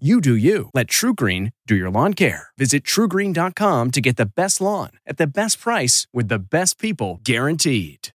You do you. Let TruGreen do your lawn care. Visit trugreen.com to get the best lawn at the best price with the best people guaranteed.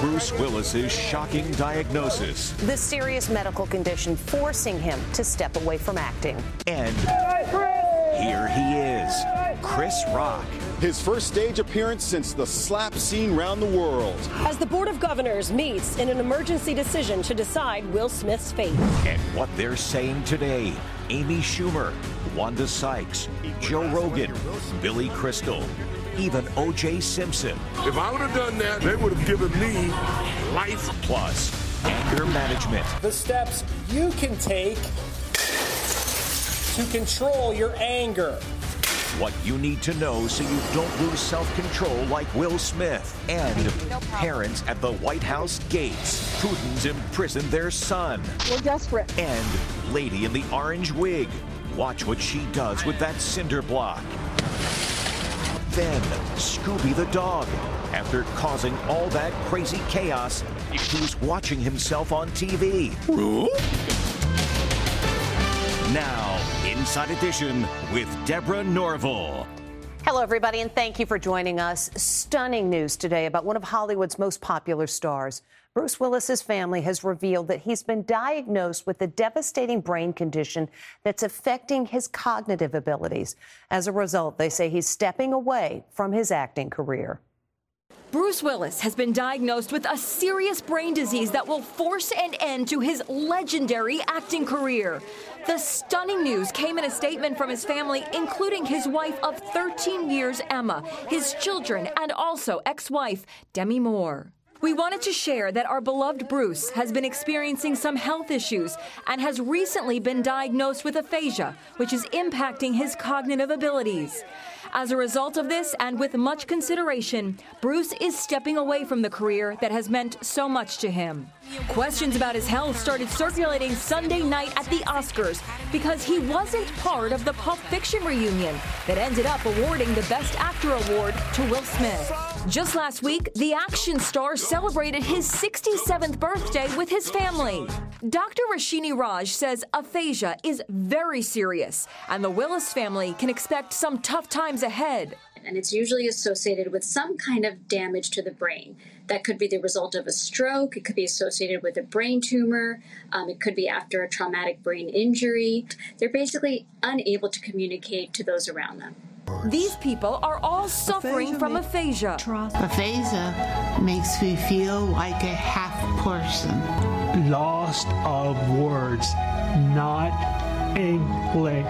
Bruce Willis's shocking diagnosis. The serious medical condition forcing him to step away from acting. And here he is, Chris Rock. His first stage appearance since the slap scene round the world. As the Board of Governors meets in an emergency decision to decide Will Smith's fate. And what they're saying today Amy Schumer, Wanda Sykes, Joe Rogan, Billy Crystal, even O.J. Simpson. If I would have done that, they would have given me life. Plus, anger management. The steps you can take to control your anger. What you need to know so you don't lose self control like Will Smith. And parents at the White House gates. Putin's imprisoned their son. We're desperate. And lady in the orange wig. Watch what she does with that cinder block. Then, Scooby the dog. After causing all that crazy chaos, he's watching himself on TV. Now, Inside Edition with Deborah Norville. Hello, everybody, and thank you for joining us. Stunning news today about one of Hollywood's most popular stars. Bruce Willis's family has revealed that he's been diagnosed with a devastating brain condition that's affecting his cognitive abilities. As a result, they say he's stepping away from his acting career. Bruce Willis has been diagnosed with a serious brain disease that will force an end to his legendary acting career. The stunning news came in a statement from his family, including his wife of 13 years, Emma, his children, and also ex wife, Demi Moore. We wanted to share that our beloved Bruce has been experiencing some health issues and has recently been diagnosed with aphasia, which is impacting his cognitive abilities. As a result of this, and with much consideration, Bruce is stepping away from the career that has meant so much to him. Questions about his health started circulating Sunday night at the Oscars because he wasn't part of the Pulp Fiction reunion that ended up awarding the Best Actor award to Will Smith. Just last week, the action star celebrated his 67th birthday with his family. Dr. Roshini Raj says aphasia is very serious, and the Willis family can expect some tough times ahead. And it's usually associated with some kind of damage to the brain. That could be the result of a stroke, it could be associated with a brain tumor, um, it could be after a traumatic brain injury. They're basically unable to communicate to those around them. These people are all suffering aphasia from aphasia. Aphasia makes me feel like a half person. Lost of words, not English.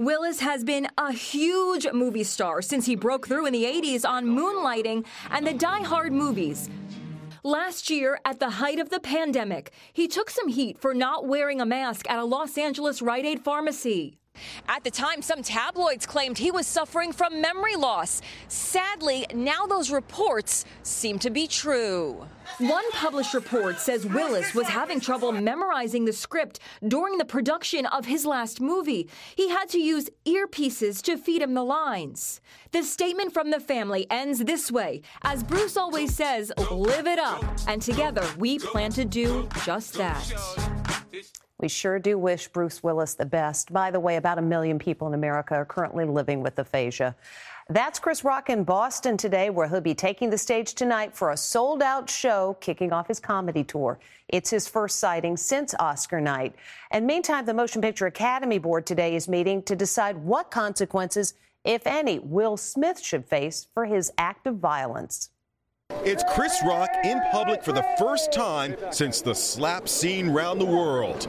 Willis has been a huge movie star since he broke through in the 80s on Moonlighting and the Die Hard movies. Last year, at the height of the pandemic, he took some heat for not wearing a mask at a Los Angeles Rite Aid pharmacy. At the time, some tabloids claimed he was suffering from memory loss. Sadly, now those reports seem to be true. One published report says Willis was having trouble memorizing the script during the production of his last movie. He had to use earpieces to feed him the lines. The statement from the family ends this way As Bruce always says, live it up. And together, we plan to do just that. We sure do wish Bruce Willis the best. By the way, about a million people in America are currently living with aphasia. That's Chris Rock in Boston today, where he'll be taking the stage tonight for a sold out show kicking off his comedy tour. It's his first sighting since Oscar night. And meantime, the Motion Picture Academy Board today is meeting to decide what consequences, if any, Will Smith should face for his act of violence. It's Chris Rock in public for the first time since the slap scene round the world.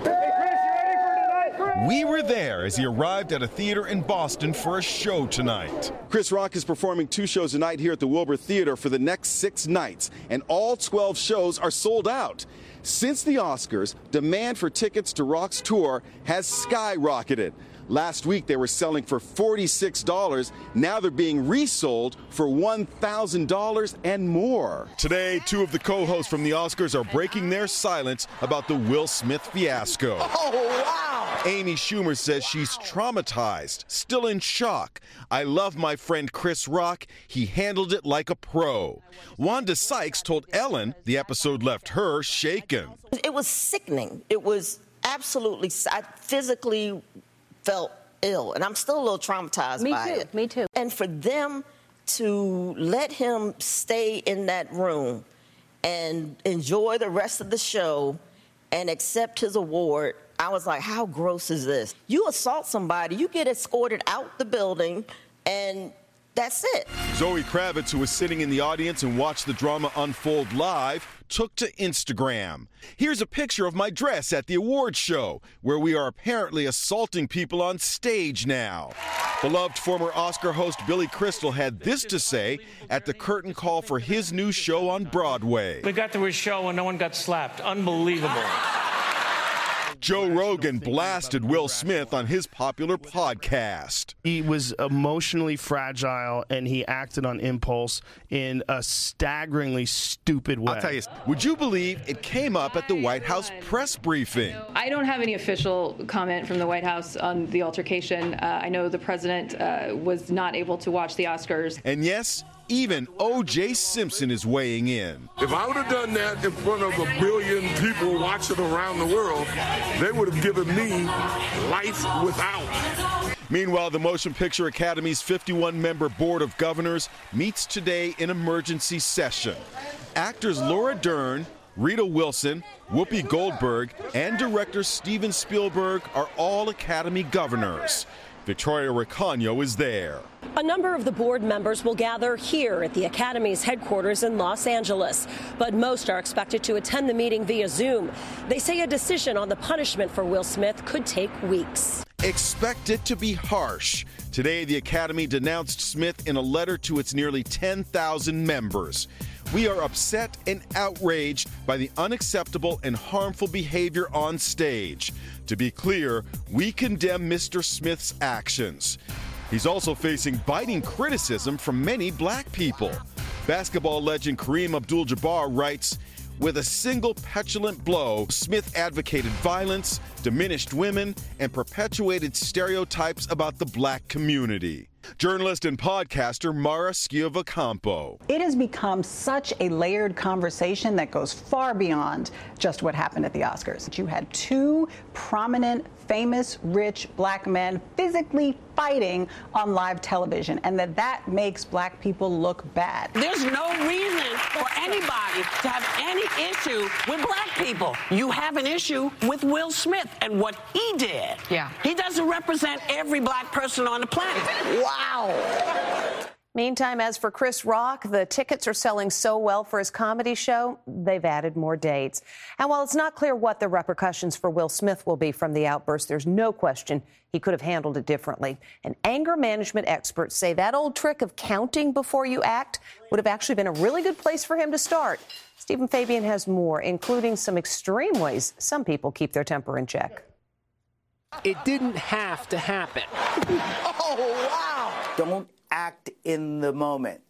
We were there as he arrived at a theater in Boston for a show tonight. Chris Rock is performing two shows tonight here at the Wilbur Theater for the next six nights, and all 12 shows are sold out. Since the Oscars, demand for tickets to Rock's tour has skyrocketed. Last week they were selling for $46. Now they're being resold for $1,000 and more. Today, two of the co hosts from the Oscars are breaking their silence about the Will Smith fiasco. Oh, wow. Amy Schumer says she's traumatized, still in shock. I love my friend Chris Rock. He handled it like a pro. Wanda Sykes told Ellen the episode left her shaken. It was sickening. It was absolutely, I physically felt ill, and I'm still a little traumatized Me by too. it. Me too. And for them to let him stay in that room and enjoy the rest of the show and accept his award, I was like, how gross is this? You assault somebody, you get escorted out the building, and that's it. Zoe Kravitz, who was sitting in the audience and watched the drama unfold live, took to Instagram. Here's a picture of my dress at the awards show, where we are apparently assaulting people on stage now. Beloved former Oscar host Billy Crystal had this to say at the curtain call for his new show on Broadway. We got to a show and no one got slapped. Unbelievable. Joe Rogan blasted Will Smith on his popular podcast. He was emotionally fragile and he acted on impulse in a staggeringly stupid way. I'll tell you, would you believe it came up at the White House press briefing? I don't have any official comment from the White House on the altercation. Uh, I know the president uh, was not able to watch the Oscars. And yes, even O.J. Simpson is weighing in. If I would have done that in front of a billion people watching around the world, they would have given me life without. Meanwhile, the Motion Picture Academy's 51 member Board of Governors meets today in emergency session. Actors Laura Dern, Rita Wilson, Whoopi Goldberg, and director Steven Spielberg are all Academy governors. Victoria Recano is there. A number of the board members will gather here at the Academy's headquarters in Los Angeles, but most are expected to attend the meeting via Zoom. They say a decision on the punishment for Will Smith could take weeks. Expect it to be harsh. Today, the Academy denounced Smith in a letter to its nearly 10,000 members. We are upset and outraged by the unacceptable and harmful behavior on stage. To be clear, we condemn Mr. Smith's actions. He's also facing biting criticism from many black people. Basketball legend Kareem Abdul Jabbar writes, with a single petulant blow, Smith advocated violence, diminished women, and perpetuated stereotypes about the black community. Journalist and podcaster Mara Schiavocampo. It has become such a layered conversation that goes far beyond just what happened at the Oscars. You had two prominent, famous, rich black men physically fighting on live television, and that that makes black people look bad. There's no reason for anybody to have any issue with black people. You have an issue with Will Smith and what he did. Yeah. He doesn't represent every black person on the planet. Wow. Meantime, as for Chris Rock, the tickets are selling so well for his comedy show, they've added more dates. And while it's not clear what the repercussions for Will Smith will be from the outburst, there's no question he could have handled it differently. And anger management experts say that old trick of counting before you act would have actually been a really good place for him to start. Stephen Fabian has more, including some extreme ways some people keep their temper in check. It didn't have to happen. oh, wow. Don't act in the moment.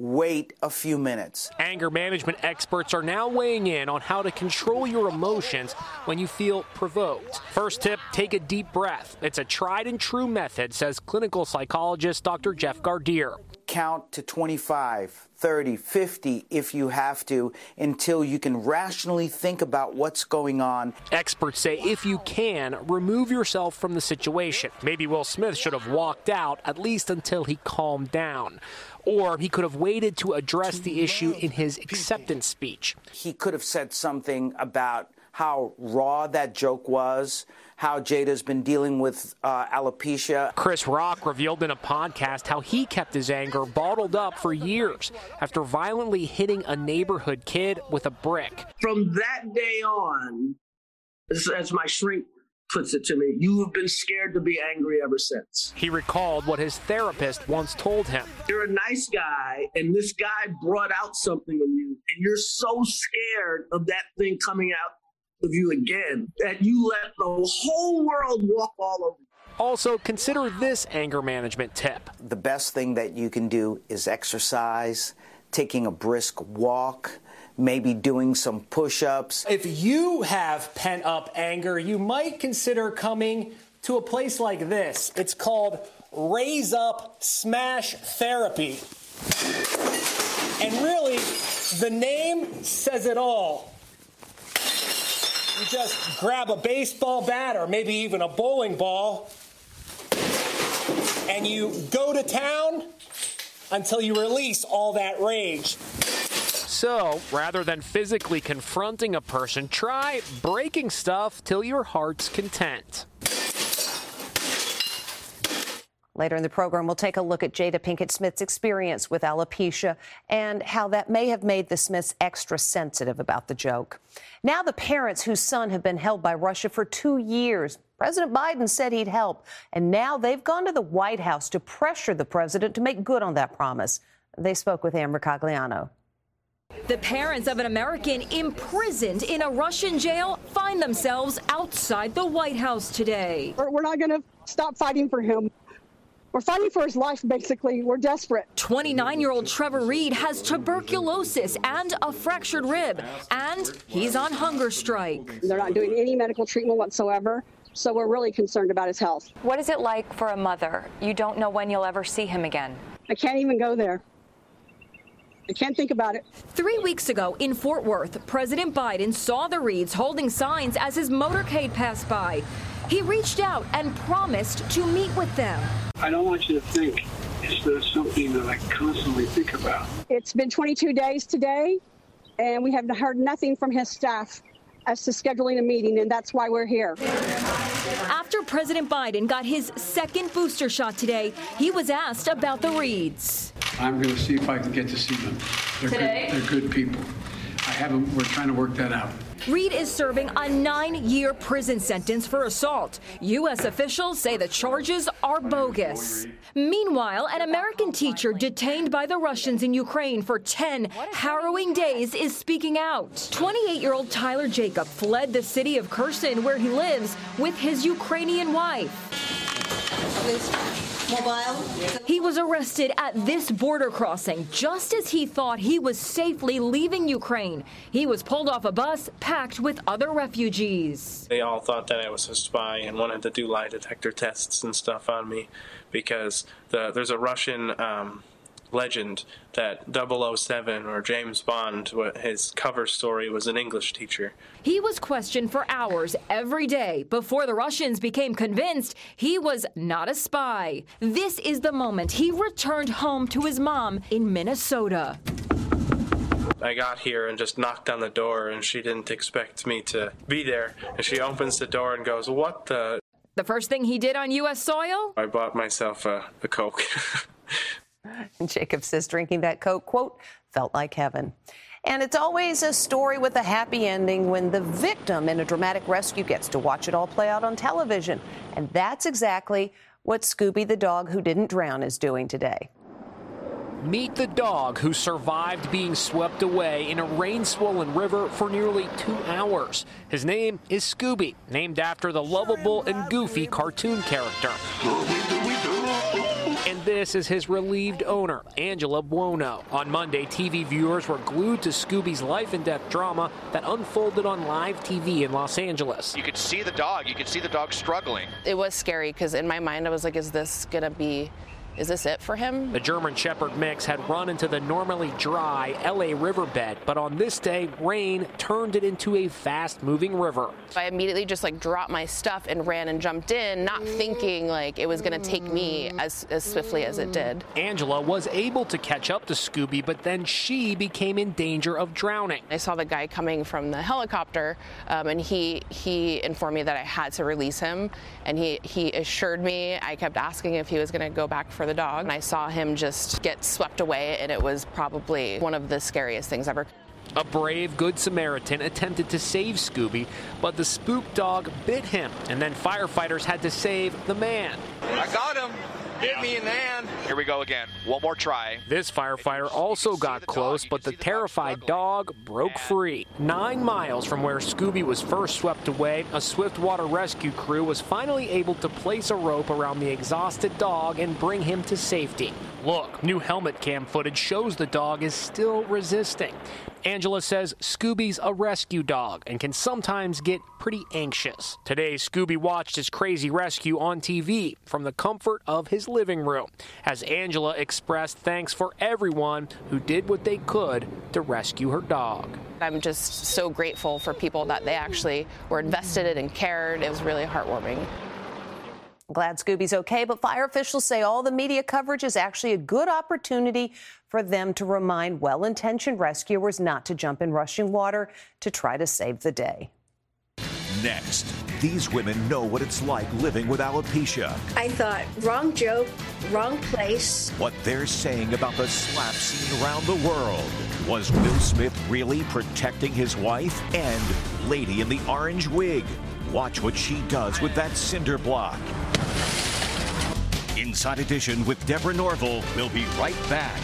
Wait a few minutes. Anger management experts are now weighing in on how to control your emotions when you feel provoked. First tip take a deep breath. It's a tried and true method, says clinical psychologist Dr. Jeff Gardere. Count to 25, 30, 50 if you have to until you can rationally think about what's going on. Experts say if you can, remove yourself from the situation. Maybe Will Smith should have walked out at least until he calmed down. Or he could have waited to address the issue in his acceptance speech. He could have said something about how raw that joke was, how Jada's been dealing with uh, alopecia. Chris Rock revealed in a podcast how he kept his anger bottled up for years after violently hitting a neighborhood kid with a brick. From that day on, as, as my shrink puts it to me. You have been scared to be angry ever since. He recalled what his therapist once told him. You're a nice guy, and this guy brought out something in you, and you're so scared of that thing coming out of you again that you let the whole world walk all over you. Also, consider this anger management tip. The best thing that you can do is exercise, taking a brisk walk, maybe doing some push ups. If you have pent up anger, you might consider coming to a place like this. It's called Raise Up Smash Therapy. And really, the name says it all. You just grab a baseball bat or maybe even a bowling ball and you go to town until you release all that rage. So, rather than physically confronting a person, try breaking stuff till your heart's content. Later in the program, we'll take a look at Jada Pinkett Smith's experience with alopecia and how that may have made the Smiths extra sensitive about the joke. Now, the parents whose son have been held by Russia for two years. President Biden said he'd help, and now they've gone to the White House to pressure the president to make good on that promise. They spoke with Ann Mercogliano. The parents of an American imprisoned in a Russian jail find themselves outside the White House today. We're not going to stop fighting for him. We're fighting for his life, basically. We're desperate. 29 year old Trevor Reed has tuberculosis and a fractured rib, and he's on hunger strike. They're not doing any medical treatment whatsoever. So we're really concerned about his health. What is it like for a mother? You don't know when you'll ever see him again. I can't even go there. I can't think about it. Three weeks ago in Fort Worth, President Biden saw the Reeds holding signs as his motorcade passed by. He reached out and promised to meet with them. I don't want you to think it's something that I constantly think about. It's been 22 days today, and we have heard nothing from his staff as to scheduling a meeting, and that's why we're here. After President Biden got his second booster shot today, he was asked about the Reeds. I'm going to see if I can get to see them. They're Today? Good, they're good people. I haven't. We're trying to work that out. Reed is serving a nine year prison sentence for assault. U.S. officials say the charges are bogus. Meanwhile, an American teacher detained by the Russians in Ukraine for 10 harrowing days is speaking out. 28 year old Tyler Jacob fled the city of Kherson, where he lives, with his Ukrainian wife. He was arrested at this border crossing just as he thought he was safely leaving Ukraine. He was pulled off a bus packed with other refugees. They all thought that I was a spy and wanted to do lie detector tests and stuff on me because the, there's a Russian um, legend that 007 or James Bond, his cover story was an English teacher. He was questioned for hours every day before the Russians became convinced he was not a spy. This is the moment he returned home to his mom in Minnesota. I got here and just knocked on the door, and she didn't expect me to be there. And she opens the door and goes, What the? The first thing he did on U.S. soil? I bought myself a, a Coke. Jacob says drinking that Coke, quote, felt like heaven. And it's always a story with a happy ending when the victim in a dramatic rescue gets to watch it all play out on television. And that's exactly what Scooby the dog who didn't drown is doing today. Meet the dog who survived being swept away in a rain swollen river for nearly two hours. His name is Scooby, named after the lovable and goofy cartoon character. And this is his relieved owner, Angela Buono. On Monday, TV viewers were glued to Scooby's life and death drama that unfolded on live TV in Los Angeles. You could see the dog. You could see the dog struggling. It was scary because in my mind I was like, is this going to be is this it for him? The German Shepherd mix had run into the normally dry LA riverbed, but on this day, rain turned it into a fast moving river. I immediately just like dropped my stuff and ran and jumped in, not thinking like it was going to take me as, as swiftly as it did. Angela was able to catch up to Scooby, but then she became in danger of drowning. I saw the guy coming from the helicopter, um, and he he informed me that I had to release him, and he he assured me. I kept asking if he was going to go back for the dog, and I saw him just get swept away, and it was probably one of the scariest things ever. A brave Good Samaritan attempted to save Scooby, but the spook dog bit him, and then firefighters had to save the man. I got him. Bit me in the hand. Here we go again. One more try. This firefighter also got close, but the terrified dog broke free. Nine miles from where Scooby was first swept away, a Swiftwater rescue crew was finally able to place a rope around the exhausted dog and bring him to safety. Look, new helmet cam footage shows the dog is still resisting. Angela says Scooby's a rescue dog and can sometimes get pretty anxious. Today, Scooby watched his crazy rescue on TV from the comfort of his living room as Angela expressed thanks for everyone who did what they could to rescue her dog. I'm just so grateful for people that they actually were invested in and cared. It was really heartwarming. Glad Scooby's okay, but fire officials say all the media coverage is actually a good opportunity for them to remind well intentioned rescuers not to jump in rushing water to try to save the day. Next, these women know what it's like living with alopecia. I thought, wrong joke, wrong place. What they're saying about the slap scene around the world. Was Will Smith really protecting his wife? And Lady in the Orange Wig. Watch what she does with that cinder block. Inside Edition with Deborah Norville. We'll be right back.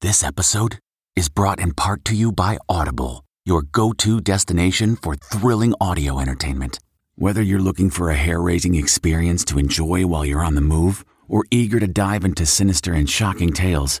This episode is brought in part to you by Audible, your go to destination for thrilling audio entertainment. Whether you're looking for a hair raising experience to enjoy while you're on the move or eager to dive into sinister and shocking tales,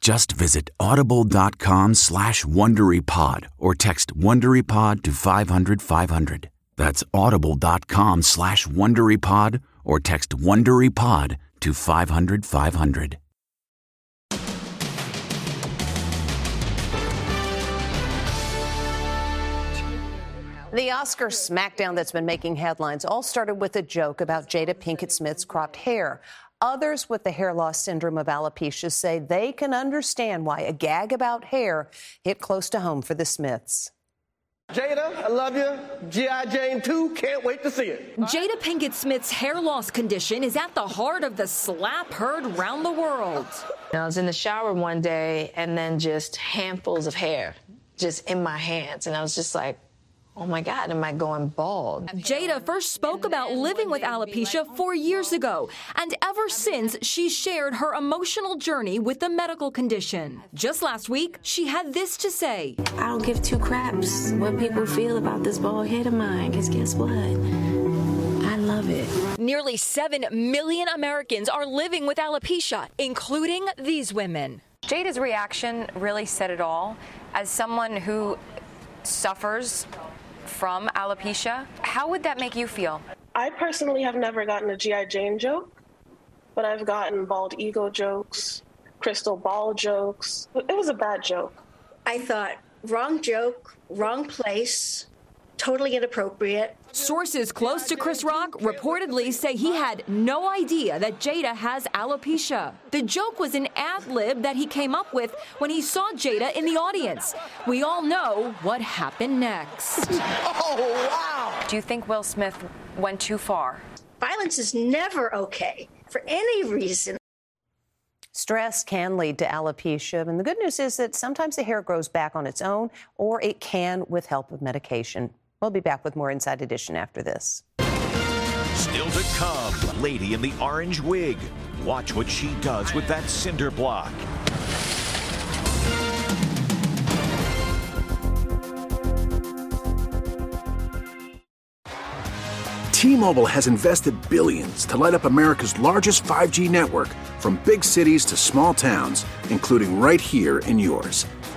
Just visit audible.com slash WonderyPod or text WonderyPod to 500 500. That's audible.com slash WonderyPod or text WonderyPod to 500 500. The Oscar smackdown that's been making headlines all started with a joke about Jada Pinkett Smith's cropped hair. Others with the hair loss syndrome of alopecia say they can understand why a gag about hair hit close to home for the Smiths. Jada, I love you. G.I. Jane 2, can't wait to see it. Jada Pinkett Smith's hair loss condition is at the heart of the slap heard round the world. I was in the shower one day and then just handfuls of hair just in my hands. And I was just like, oh my God, am I going bald? Jada first spoke about living with alopecia four years ago, and ever since, she's shared her emotional journey with the medical condition. Just last week, she had this to say I don't give two craps what people feel about this bald head of mine, because guess what? I love it. Nearly 7 million Americans are living with alopecia, including these women. Jada's reaction really said it all. As someone who suffers from alopecia, how would that make you feel? I personally have never gotten a G.I. Jane joke, but I've gotten bald ego jokes, crystal ball jokes. It was a bad joke. I thought, wrong joke, wrong place, totally inappropriate. Sources close to Chris Rock reportedly say he had no idea that Jada has alopecia. The joke was an ad lib that he came up with when he saw Jada in the audience. We all know what happened next. Oh, wow. Do you think Will Smith went too far? Violence is never okay for any reason. Stress can lead to alopecia, and the good news is that sometimes the hair grows back on its own, or it can with help of medication. We'll be back with more Inside Edition after this. Still to come, Lady in the Orange Wig. Watch what she does with that cinder block. T-Mobile has invested billions to light up America's largest 5G network from big cities to small towns, including right here in yours.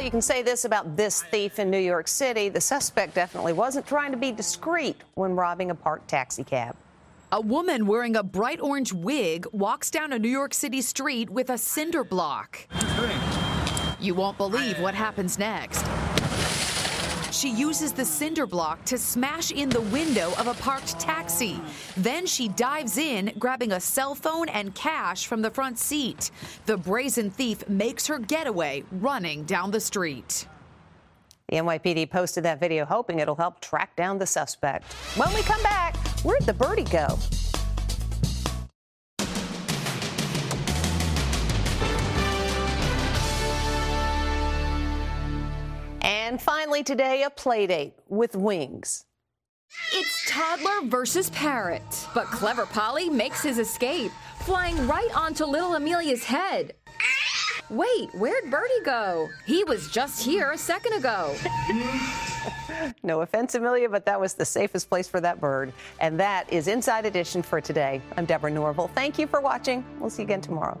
Well, you can say this about this thief in New York City. The suspect definitely wasn't trying to be discreet when robbing a parked taxi cab. A woman wearing a bright orange wig walks down a New York City street with a cinder block. You won't believe what happens next. She uses the cinder block to smash in the window of a parked taxi. Then she dives in, grabbing a cell phone and cash from the front seat. The brazen thief makes her getaway running down the street. The NYPD posted that video hoping it'll help track down the suspect. When we come back, where'd the birdie go? Finally today, a play date with wings. It's toddler versus parrot. But clever Polly makes his escape, flying right onto little Amelia's head. Wait, where'd Birdie go? He was just here a second ago. no offense, Amelia, but that was the safest place for that bird. And that is Inside Edition for today. I'm Deborah Norville. Thank you for watching. We'll see you again tomorrow.